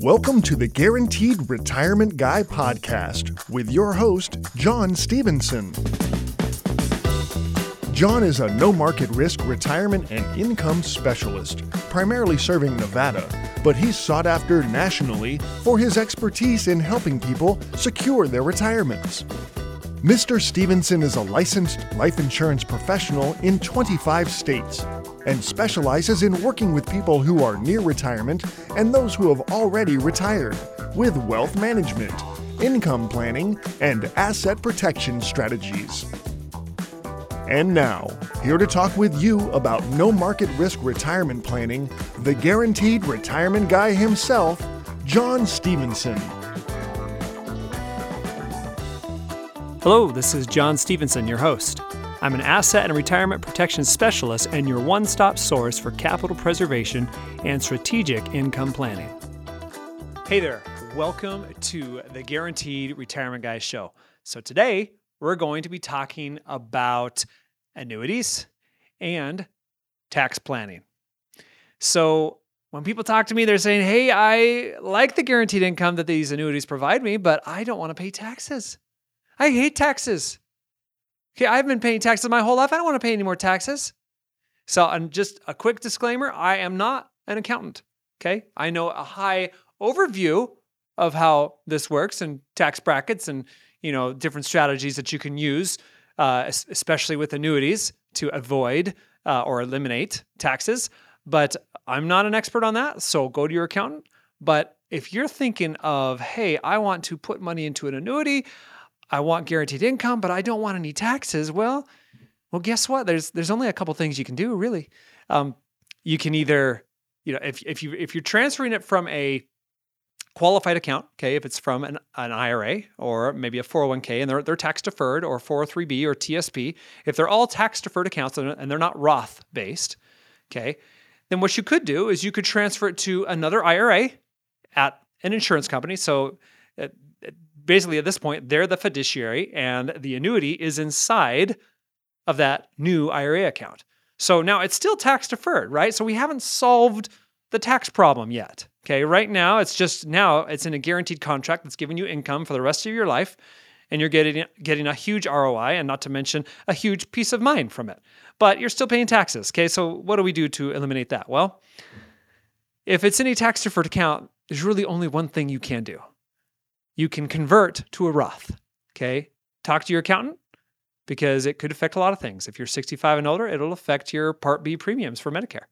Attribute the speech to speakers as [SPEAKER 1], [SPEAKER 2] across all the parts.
[SPEAKER 1] Welcome to the Guaranteed Retirement Guy podcast with your host, John Stevenson. John is a no market risk retirement and income specialist, primarily serving Nevada, but he's sought after nationally for his expertise in helping people secure their retirements. Mr. Stevenson is a licensed life insurance professional in 25 states and specializes in working with people who are near retirement and those who have already retired with wealth management, income planning, and asset protection strategies. And now, here to talk with you about no market risk retirement planning, the guaranteed retirement guy himself, John Stevenson.
[SPEAKER 2] Hello, this is John Stevenson, your host. I'm an asset and retirement protection specialist and your one stop source for capital preservation and strategic income planning. Hey there, welcome to the Guaranteed Retirement Guys Show. So, today we're going to be talking about annuities and tax planning. So, when people talk to me, they're saying, Hey, I like the guaranteed income that these annuities provide me, but I don't want to pay taxes. I hate taxes. Okay, I've been paying taxes my whole life. I don't want to pay any more taxes. So, and just a quick disclaimer I am not an accountant. Okay, I know a high overview of how this works and tax brackets and you know different strategies that you can use, uh, especially with annuities to avoid uh, or eliminate taxes. But I'm not an expert on that, so go to your accountant. But if you're thinking of, hey, I want to put money into an annuity, I want guaranteed income, but I don't want any taxes. Well, well, guess what? There's there's only a couple things you can do, really. Um, you can either, you know, if if you if you're transferring it from a qualified account, okay, if it's from an, an IRA or maybe a 401k and they're, they're tax deferred or 403b or TSP, if they're all tax deferred accounts and they're not Roth based, okay, then what you could do is you could transfer it to another IRA at an insurance company. So uh, basically at this point, they're the fiduciary and the annuity is inside of that new IRA account. So now it's still tax deferred, right? So we haven't solved the tax problem yet. Okay, right now it's just now it's in a guaranteed contract that's giving you income for the rest of your life and you're getting getting a huge ROI and not to mention a huge peace of mind from it. But you're still paying taxes. Okay, so what do we do to eliminate that? Well, if it's any tax deferred account, there's really only one thing you can do. You can convert to a Roth. Okay, talk to your accountant because it could affect a lot of things. If you're 65 and older, it'll affect your Part B premiums for Medicare.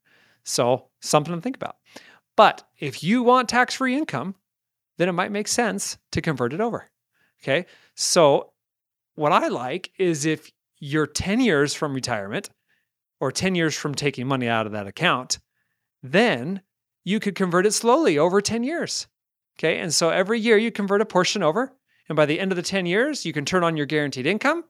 [SPEAKER 2] So, something to think about. But if you want tax free income, then it might make sense to convert it over. Okay. So, what I like is if you're 10 years from retirement or 10 years from taking money out of that account, then you could convert it slowly over 10 years. Okay. And so every year you convert a portion over. And by the end of the 10 years, you can turn on your guaranteed income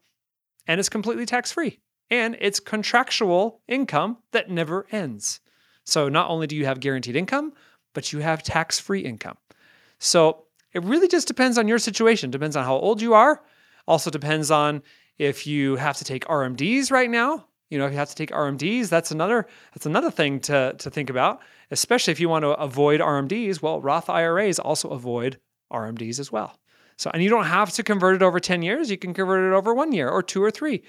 [SPEAKER 2] and it's completely tax free. And it's contractual income that never ends. So not only do you have guaranteed income, but you have tax free income. So it really just depends on your situation, depends on how old you are. Also depends on if you have to take RMDs right now. You know, if you have to take RMDs, that's another that's another thing to, to think about, especially if you want to avoid RMDs. Well, Roth IRAs also avoid RMDs as well. So, and you don't have to convert it over 10 years. You can convert it over one year or two or three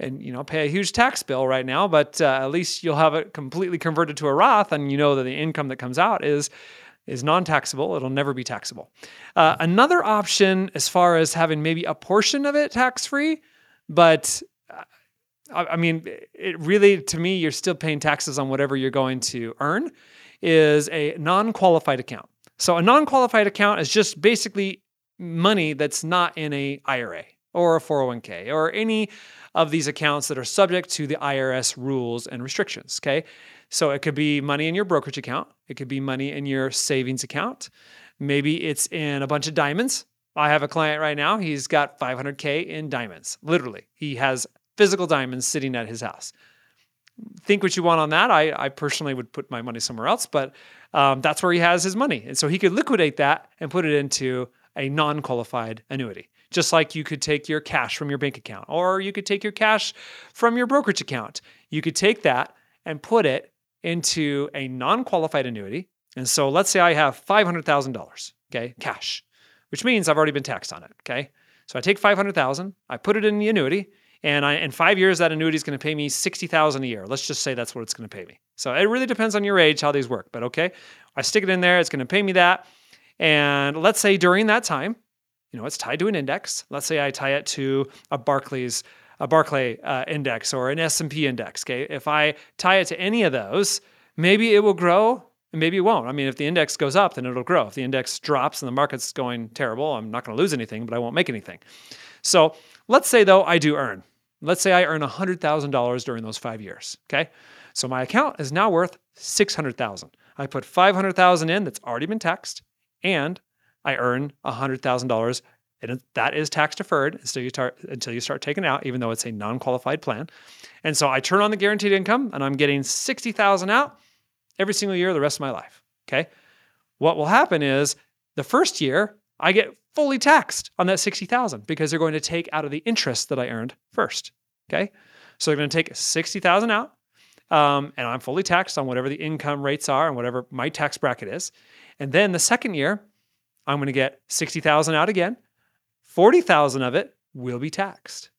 [SPEAKER 2] and you know pay a huge tax bill right now but uh, at least you'll have it completely converted to a roth and you know that the income that comes out is is non-taxable it'll never be taxable uh, another option as far as having maybe a portion of it tax-free but uh, I mean, it really, to me, you're still paying taxes on whatever you're going to earn, is a non qualified account. So, a non qualified account is just basically money that's not in a IRA or a 401k or any of these accounts that are subject to the IRS rules and restrictions. Okay. So it could be money in your brokerage account, it could be money in your savings account. Maybe it's in a bunch of diamonds. I have a client right now, he's got 500K in diamonds. Literally, he has physical diamonds sitting at his house. Think what you want on that. I, I personally would put my money somewhere else, but um, that's where he has his money. And so he could liquidate that and put it into a non qualified annuity just like you could take your cash from your bank account or you could take your cash from your brokerage account. You could take that and put it into a non qualified annuity. And so let's say I have $500,000, okay, cash, which means I've already been taxed on it, okay? So I take 500,000, I put it in the annuity, and I, in five years, that annuity is going to pay me 60,000 a year. Let's just say that's what it's going to pay me. So it really depends on your age how these work, but okay. I stick it in there, it's going to pay me that. And let's say during that time, you know, it's tied to an index. Let's say I tie it to a Barclays, a Barclay uh, index or an S&P index. Okay, if I tie it to any of those, maybe it will grow, and maybe it won't. I mean, if the index goes up, then it'll grow. If the index drops and the market's going terrible, I'm not going to lose anything, but I won't make anything. So let's say though I do earn. Let's say I earn $100,000 during those five years. Okay, so my account is now worth 600,000. I put 500,000 in that's already been taxed, and I earn $100,000 and that is tax deferred until you start until you start taking out even though it's a non-qualified plan. And so I turn on the guaranteed income and I'm getting 60,000 out every single year the rest of my life, okay? What will happen is the first year I get fully taxed on that 60,000 because they're going to take out of the interest that I earned first, okay? So they're going to take 60,000 out um, and I'm fully taxed on whatever the income rates are and whatever my tax bracket is. And then the second year, I'm going to get 60,000 out again. 40,000 of it will be taxed,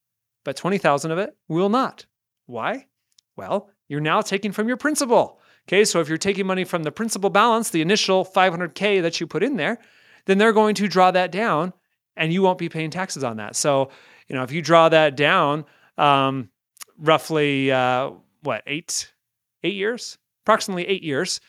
[SPEAKER 2] but 20,000 of it will not. Why? Well, you're now taking from your principal. Okay, so if you're taking money from the principal balance, the initial 500K that you put in there, then they're going to draw that down and you won't be paying taxes on that. So, you know, if you draw that down um, roughly, uh, what, eight, eight years, approximately eight years,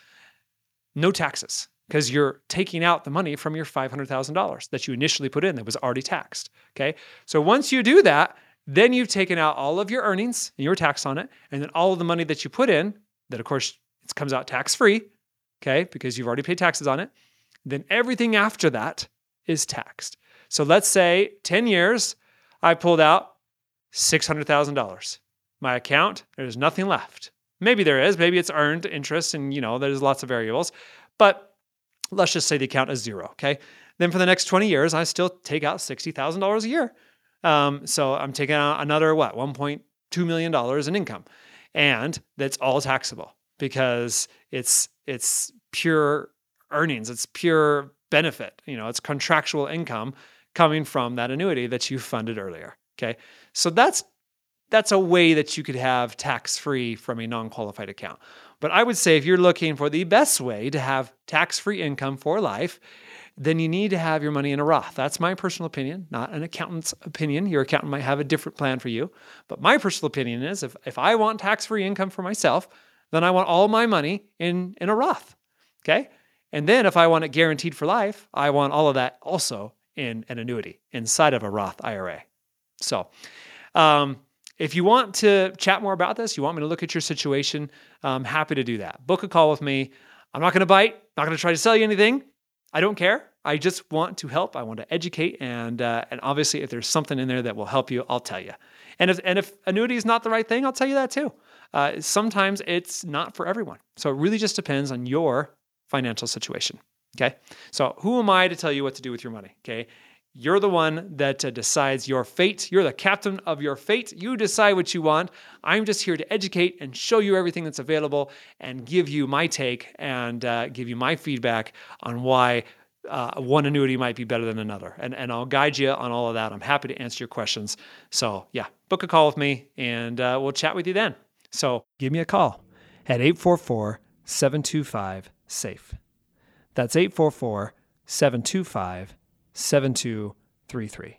[SPEAKER 2] no taxes because you're taking out the money from your $500,000 that you initially put in that was already taxed. Okay. So once you do that, then you've taken out all of your earnings and your tax on it. And then all of the money that you put in, that of course it comes out tax free. Okay. Because you've already paid taxes on it. Then everything after that is taxed. So let's say 10 years, I pulled out $600,000. My account, there's nothing left. Maybe there is, maybe it's earned interest and you know, there's lots of variables. But let's just say the account is zero. Okay. Then for the next 20 years, I still take out $60,000 a year. Um, so I'm taking out another, what, $1.2 million in income. And that's all taxable because it's, it's pure earnings. It's pure benefit. You know, it's contractual income coming from that annuity that you funded earlier. Okay. So that's, that's a way that you could have tax free from a non qualified account. But I would say if you're looking for the best way to have tax free income for life, then you need to have your money in a Roth. That's my personal opinion, not an accountant's opinion. Your accountant might have a different plan for you. But my personal opinion is if, if I want tax free income for myself, then I want all my money in, in a Roth. Okay. And then if I want it guaranteed for life, I want all of that also in an annuity inside of a Roth IRA. So, um, if you want to chat more about this, you want me to look at your situation, I'm happy to do that. Book a call with me. I'm not going to bite, not going to try to sell you anything. I don't care. I just want to help. I want to educate, and uh, and obviously, if there's something in there that will help you, I'll tell you. And if and if annuity is not the right thing, I'll tell you that too. Uh, sometimes it's not for everyone, so it really just depends on your financial situation. Okay, so who am I to tell you what to do with your money? Okay, you're the one that uh, decides your fate. You're the captain of your fate. You decide what you want. I'm just here to educate and show you everything that's available and give you my take and uh, give you my feedback on why uh, one annuity might be better than another. And, and I'll guide you on all of that. I'm happy to answer your questions. So, yeah, book a call with me and uh, we'll chat with you then. So, give me a call at 844 725 SAFE. That's 844 725 7233.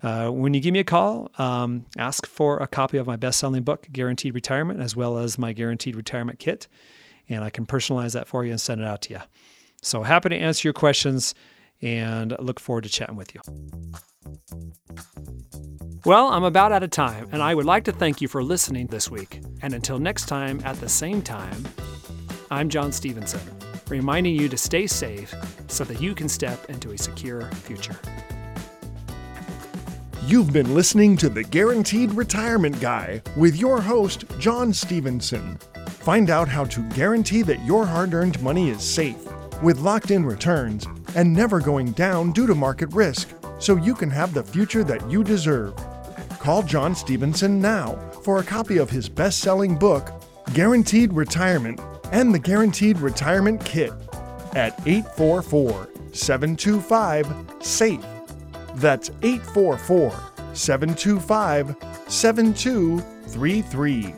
[SPEAKER 2] Uh, when you give me a call, um, ask for a copy of my best selling book, Guaranteed Retirement, as well as my Guaranteed Retirement Kit, and I can personalize that for you and send it out to you. So happy to answer your questions and look forward to chatting with you. Well, I'm about out of time, and I would like to thank you for listening this week. And until next time at the same time, I'm John Stevenson reminding you to stay safe so that you can step into a secure future.
[SPEAKER 1] You've been listening to the Guaranteed Retirement Guy with your host, John Stevenson. Find out how to guarantee that your hard earned money is safe, with locked in returns, and never going down due to market risk, so you can have the future that you deserve. Call John Stevenson now for a copy of his best selling book, Guaranteed Retirement and the Guaranteed Retirement Kit at 844 725 SAFE. That's 844 725 7233.